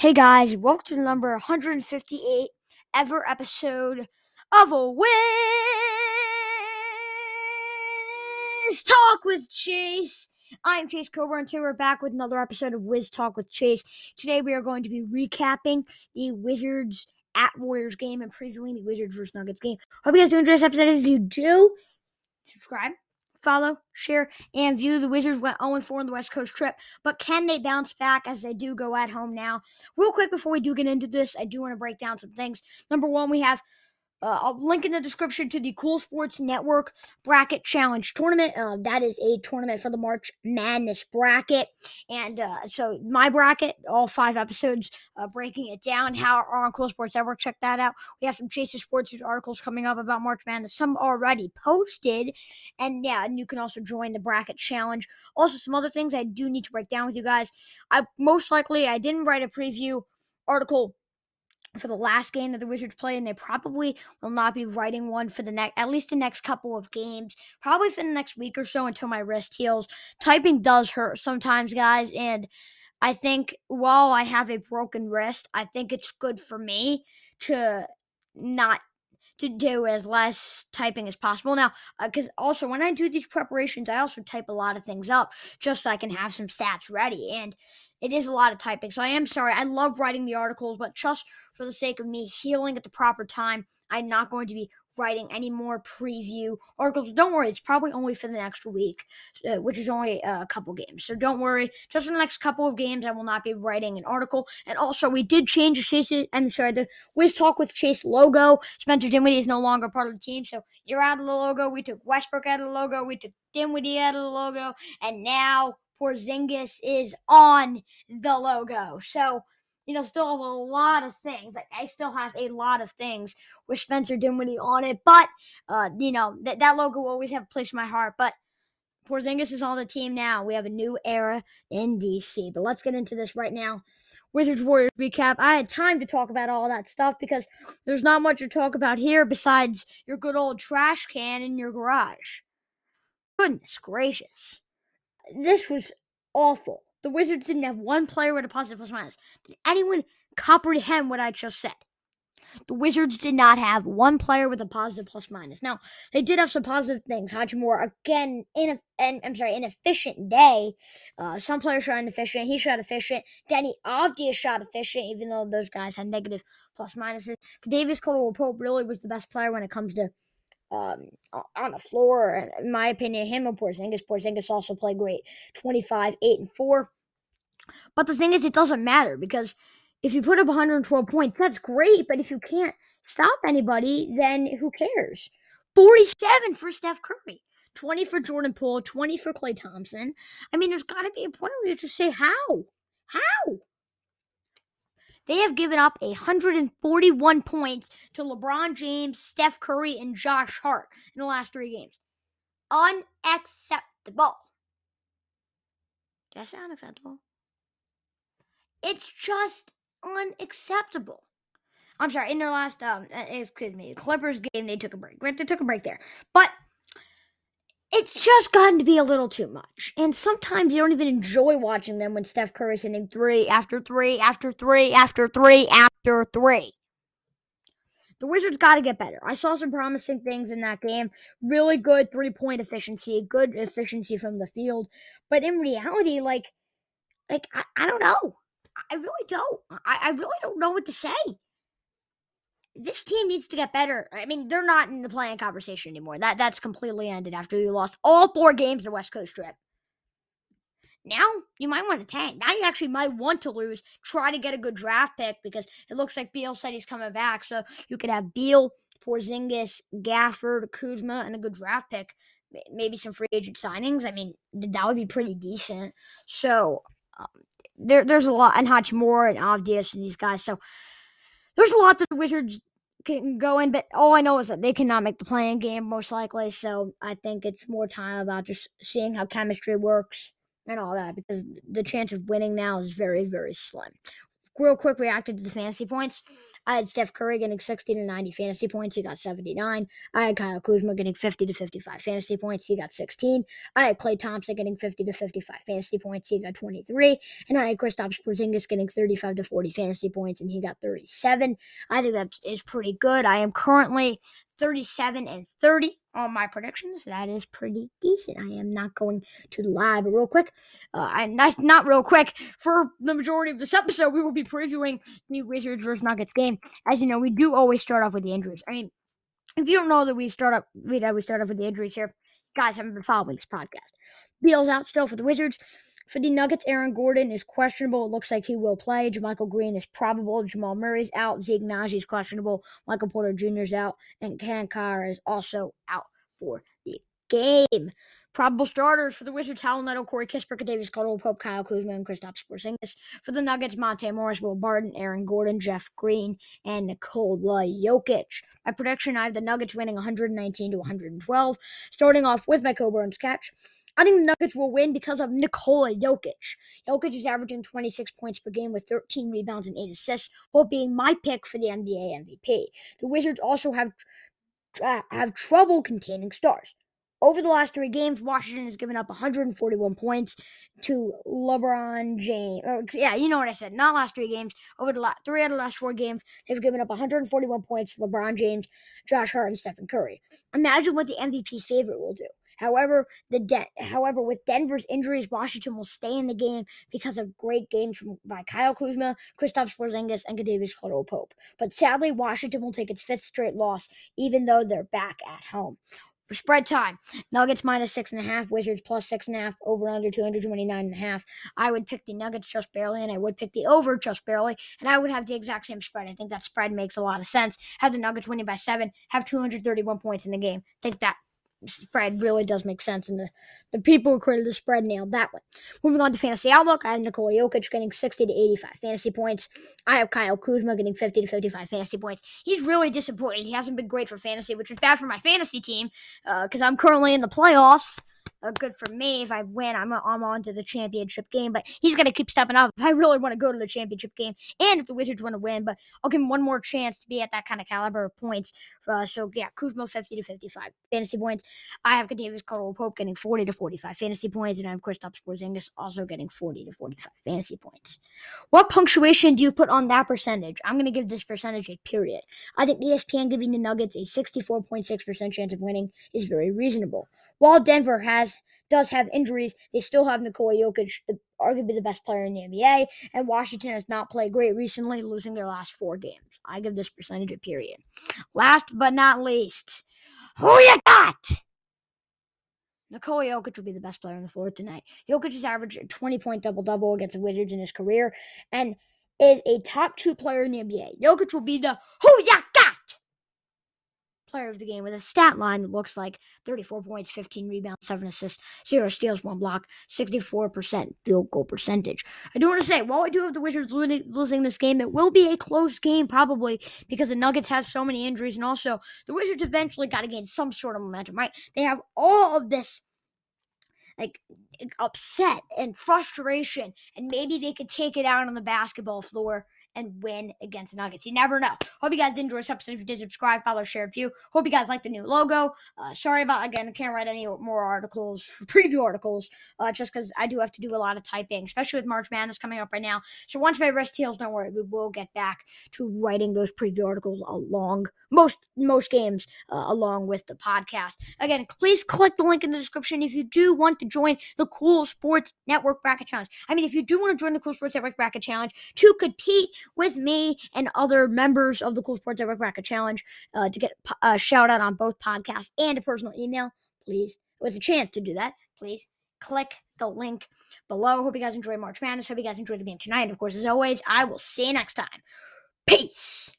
Hey guys, welcome to the number 158 ever episode of a Wiz Talk with Chase. I'm Chase Coburn, and today we're back with another episode of Wiz Talk with Chase. Today we are going to be recapping the Wizards at Warriors game and previewing the Wizards vs Nuggets game. Hope you guys do enjoy this episode. If you do, subscribe, follow, share, and view. The Wizards went 0 4 on the West Coast trip, but can they bounce back as they do go at home now? Real quick before we do get into this, I do want to break down some things. Number one, we have uh, I'll link in the description to the Cool Sports Network Bracket Challenge Tournament. Uh, that is a tournament for the March Madness bracket. And uh, so, my bracket, all five episodes, uh, breaking it down, how are on Cool Sports Network. Check that out. We have some Chases Sports articles coming up about March Madness, some already posted. And yeah, and you can also join the Bracket Challenge. Also, some other things I do need to break down with you guys. I most likely, I didn't write a preview article for the last game that the Wizards play, and they probably will not be writing one for the next, at least the next couple of games, probably for the next week or so until my wrist heals. Typing does hurt sometimes, guys, and I think while I have a broken wrist, I think it's good for me to not to do as less typing as possible. Now, because uh, also when I do these preparations, I also type a lot of things up just so I can have some stats ready. And it is a lot of typing. So I am sorry. I love writing the articles, but just for the sake of me healing at the proper time, I'm not going to be writing any more preview articles. Don't worry, it's probably only for the next week, uh, which is only a couple games. So don't worry, just for the next couple of games, I will not be writing an article. And also, we did change the Chase. I'm sorry, the Wiz Talk with Chase logo. Spencer Dinwiddie is no longer part of the team, so you're out of the logo. We took Westbrook out of the logo. We took Dinwiddie out of the logo, and now Porzingis is on the logo. So you know, still have a lot of things. Like I still have a lot of things with Spencer Dinwiddie on it, but uh, you know that that logo will always have a place in my heart. But Porzingis is on the team now. We have a new era in DC. But let's get into this right now. Wizards Warriors recap. I had time to talk about all that stuff because there's not much to talk about here besides your good old trash can in your garage. Goodness gracious. This was awful. The Wizards didn't have one player with a positive plus minus. Did anyone comprehend what I just said? The Wizards did not have one player with a positive plus minus. Now they did have some positive things. Hachimura again in and I'm sorry, inefficient day. Uh, some players shot inefficient. He shot efficient. Deni Avdija shot efficient, even though those guys had negative plus minuses. Davis Caldwell Pope really was the best player when it comes to um, on the floor. In my opinion, him and Porzingis. Porzingis also played great, 25, 8, and 4. But the thing is, it doesn't matter because if you put up 112 points, that's great. But if you can't stop anybody, then who cares? 47 for Steph Curry. 20 for Jordan Poole, 20 for Klay Thompson. I mean, there's got to be a point where you just say, how? How? They have given up 141 points to LeBron James, Steph Curry, and Josh Hart in the last three games. Unacceptable. Does that sound acceptable? It's just unacceptable. I'm sorry. In their last, um, uh, excuse me, Clippers game, they took a break. They took a break there, but it's just gotten to be a little too much. And sometimes you don't even enjoy watching them when Steph Curry's hitting three after three after three after three after three. The Wizards got to get better. I saw some promising things in that game. Really good three point efficiency, good efficiency from the field. But in reality, like, like I, I don't know. I really don't. I, I really don't know what to say this team needs to get better. I mean, they're not in the play-in conversation anymore. That that's completely ended after you lost all four games the West Coast trip. Now you might want to tank. Now you actually might want to lose. Try to get a good draft pick because it looks like Beal said he's coming back. So you could have Beal, Porzingis, Gafford, Kuzma, and a good draft pick. Maybe some free agent signings. I mean, that would be pretty decent. So um, there, there's a lot, and Hachimura and Avdija and these guys. So there's a lot that the Wizards can go in, but all I know is that they cannot make the play-in game most likely. So I think it's more time about just seeing how chemistry works and all that because the chance of winning now is very, very slim. Real quick reacted to the fantasy points. I had Steph Curry getting 60 to 90 fantasy points. He got 79. I had Kyle Kuzma getting 50 to 55 fantasy points. He got 16. I had Klay Thompson getting 50 to 55 fantasy points. He got 23. And I had Kristaps Porzingis getting 35 to 40 fantasy points, and he got 37. I think that is pretty good. I am currently 37 and 30 on my predictions. That is pretty decent. I am not going to lie, but real quick, uh, I'm not, not real quick. For the majority of this episode, we will be previewing the Wizards versus Nuggets game. As you know, we do always start off with the injuries. I mean, if you don't know that we start up, we, we start off with the injuries here, guys haven't been following this podcast. Beal's out still for the Wizards. For the Nuggets, Aaron Gordon is questionable. It looks like he will play. JaMychal Green is probable. Jamal Murray's out. Zeke Nnaji is questionable. Michael Porter Jr. is out. And Cancar is also out for the game. Probable starters for the Wizards: Raul Neto, Corey Kispert, Davis Caldwell Pope, Kyle Kuzma, and Kristaps Porzingis. For the Nuggets: Monte Morris, Will Barton, Aaron Gordon, Jeff Green, and Nikola Jokic. My prediction: I have the Nuggets winning 119 to 112. Starting off with my Coburn's catch. I think the Nuggets will win because of Nikola Jokic. Jokic is averaging 26 points per game with 13 rebounds and 8 assists, while being my pick for the NBA MVP. The Wizards also have uh, have trouble containing stars. Over the last three games, Washington has given up 141 points to LeBron James. Or, yeah, you know what I said. Not last three games. Over the last three out of the last four games, they've given up 141 points to LeBron James, Josh Hart, and Stephen Curry. Imagine what the MVP favorite will do. However, the De- mm-hmm. however with Denver's injuries, Washington will stay in the game because of great games from, by Kyle Kuzma, Kristaps Porzingis, and Kentavious Caldwell Pope. But sadly, Washington will take its fifth straight loss, even though they're back at home. For spread time, Nuggets minus six and a half, Wizards plus six and a half, over under 229 and a half. I would pick the Nuggets just barely, and I would pick the over just barely, and I would have the exact same spread. I think that spread makes a lot of sense. Have the Nuggets winning by seven, have 231 points in the game. think that spread really does make sense, and the, the people who created the spread nailed that one. Moving on to fantasy outlook, I have Nikola Jokic getting 60 to 85 fantasy points. I have Kyle Kuzma getting 50 to 55 fantasy points. He's really disappointed. He hasn't been great for fantasy, which is bad for my fantasy team because uh, I'm currently in the playoffs uh, good for me. If I win, I'm, I'm on to the championship game. But he's going to keep stepping up if I really want to go to the championship game and if the Wizards want to win. But I'll give him one more chance to be at that kind of caliber of points. Uh, so, yeah, Kuzma 50 to 55 fantasy points. I have Kentavious Caldwell Pope getting 40 to 45 fantasy points. And I have Kristaps Porzingis also getting 40 to 45 fantasy points. What punctuation do you put on that percentage? I'm going to give this percentage a period. I think ESPN giving the Nuggets a 64.6% chance of winning is very reasonable. While Denver has does have injuries, they still have Nikola Jokic, the, arguably the best player in the NBA, and Washington has not played great recently, losing their last four games. I give this percentage a period. Last but not least, who you got? Nikola Jokic will be the best player on the floor tonight. Jokic has averaged a 20 point double double against the Wizards in his career and is a top two player in the NBA. Jokic will be the who ya player of the game with a stat line that looks like 34 points, 15 rebounds, 7 assists, 0 steals, 1 block, 64% field goal percentage. I do want to say, while I do have the Wizards losing this game, it will be a close game probably because the Nuggets have so many injuries and also the Wizards eventually got to gain some sort of momentum, right? They have all of this like upset and frustration and maybe they could take it out on the basketball floor and win against the Nuggets. You never know. Hope you guys did enjoy this episode. If you did, subscribe, follow, share, view. Hope you guys like the new logo. Uh, sorry about again, I can't write any more articles, preview articles, uh, just because I do have to do a lot of typing, especially with March Madness coming up right now. So once my wrist heals, don't worry, we will get back to writing those preview articles along most most games uh, along with the podcast. Again, please click the link in the description if you do want to join the Cool Sports Network Bracket Challenge. I mean, if you do want to join the Cool Sports Network Bracket Challenge to compete with me and other members of the Cool Sports Network Bracket Challenge uh, to get a shout out on both podcasts and a personal email, please, with a chance to do that, please click the link below. Hope you guys enjoy March Madness. Hope you guys enjoy the game tonight. And of course, as always, I will see you next time. Peace.